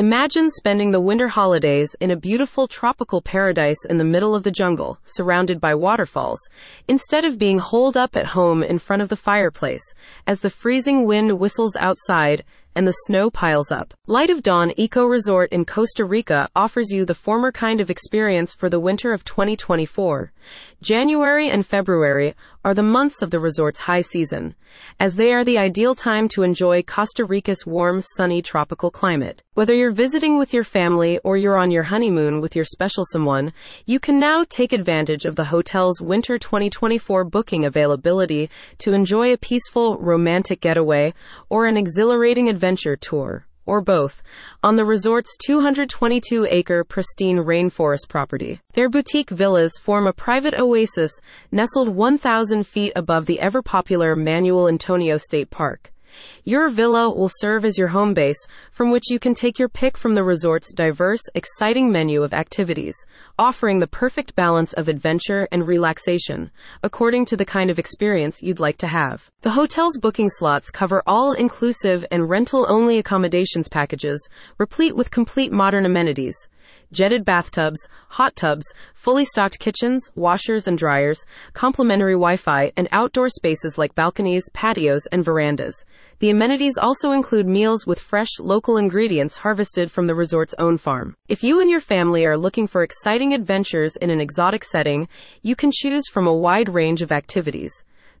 Imagine spending the winter holidays in a beautiful tropical paradise in the middle of the jungle, surrounded by waterfalls, instead of being holed up at home in front of the fireplace, as the freezing wind whistles outside and the snow piles up. Light of Dawn Eco Resort in Costa Rica offers you the former kind of experience for the winter of 2024. January and February are the months of the resort's high season, as they are the ideal time to enjoy Costa Rica's warm, sunny tropical climate. Whether you're visiting with your family or you're on your honeymoon with your special someone, you can now take advantage of the hotel's winter 2024 booking availability to enjoy a peaceful, romantic getaway or an exhilarating adventure tour or both, on the resort's 222 acre pristine rainforest property. Their boutique villas form a private oasis nestled 1,000 feet above the ever popular Manuel Antonio State Park. Your villa will serve as your home base from which you can take your pick from the resort's diverse, exciting menu of activities, offering the perfect balance of adventure and relaxation, according to the kind of experience you'd like to have. The hotel's booking slots cover all inclusive and rental only accommodations packages, replete with complete modern amenities jetted bathtubs, hot tubs, fully stocked kitchens, washers and dryers, complimentary Wi-Fi, and outdoor spaces like balconies, patios, and verandas. The amenities also include meals with fresh, local ingredients harvested from the resort's own farm. If you and your family are looking for exciting adventures in an exotic setting, you can choose from a wide range of activities.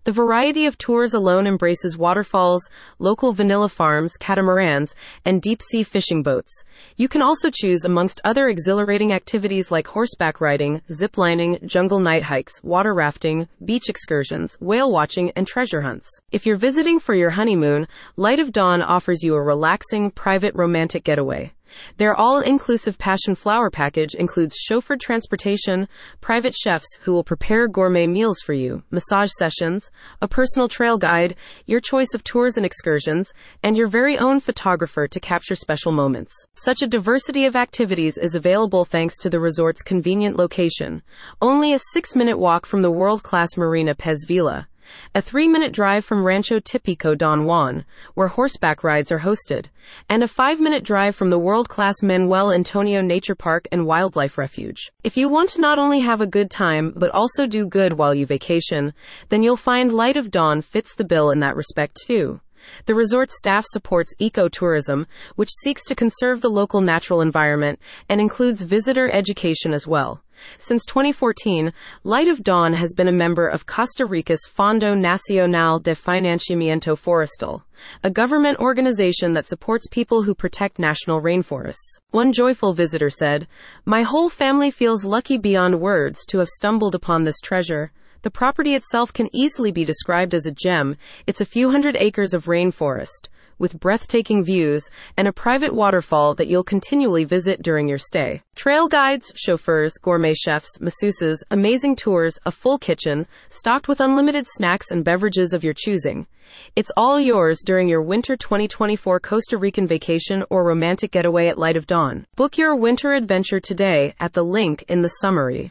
The variety of tours alone embraces waterfalls, local vanilla farms, catamarans, and deep sea fishing boats. You can also choose amongst other exhilarating activities like horseback riding, zip lining, jungle night hikes, water rafting, beach excursions, whale watching, and treasure hunts. If you're visiting for your honeymoon, Light of Dawn offers you a relaxing, private romantic getaway. Their all inclusive passion flower package includes chauffeured transportation, private chefs who will prepare gourmet meals for you, massage sessions, a personal trail guide, your choice of tours and excursions, and your very own photographer to capture special moments. Such a diversity of activities is available thanks to the resort's convenient location, only a six minute walk from the world class Marina Pez Vela a three minute drive from Rancho Tipico Don Juan, where horseback rides are hosted, and a five minute drive from the world class Manuel Antonio Nature Park and Wildlife Refuge. If you want to not only have a good time, but also do good while you vacation, then you'll find Light of Dawn fits the bill in that respect too. The resort staff supports ecotourism, which seeks to conserve the local natural environment and includes visitor education as well. Since 2014, Light of Dawn has been a member of Costa Rica's Fondo Nacional de Financiamiento Forestal, a government organization that supports people who protect national rainforests. One joyful visitor said, My whole family feels lucky beyond words to have stumbled upon this treasure. The property itself can easily be described as a gem. It's a few hundred acres of rainforest with breathtaking views and a private waterfall that you'll continually visit during your stay. Trail guides, chauffeurs, gourmet chefs, masseuses, amazing tours, a full kitchen, stocked with unlimited snacks and beverages of your choosing. It's all yours during your winter 2024 Costa Rican vacation or romantic getaway at Light of Dawn. Book your winter adventure today at the link in the summary.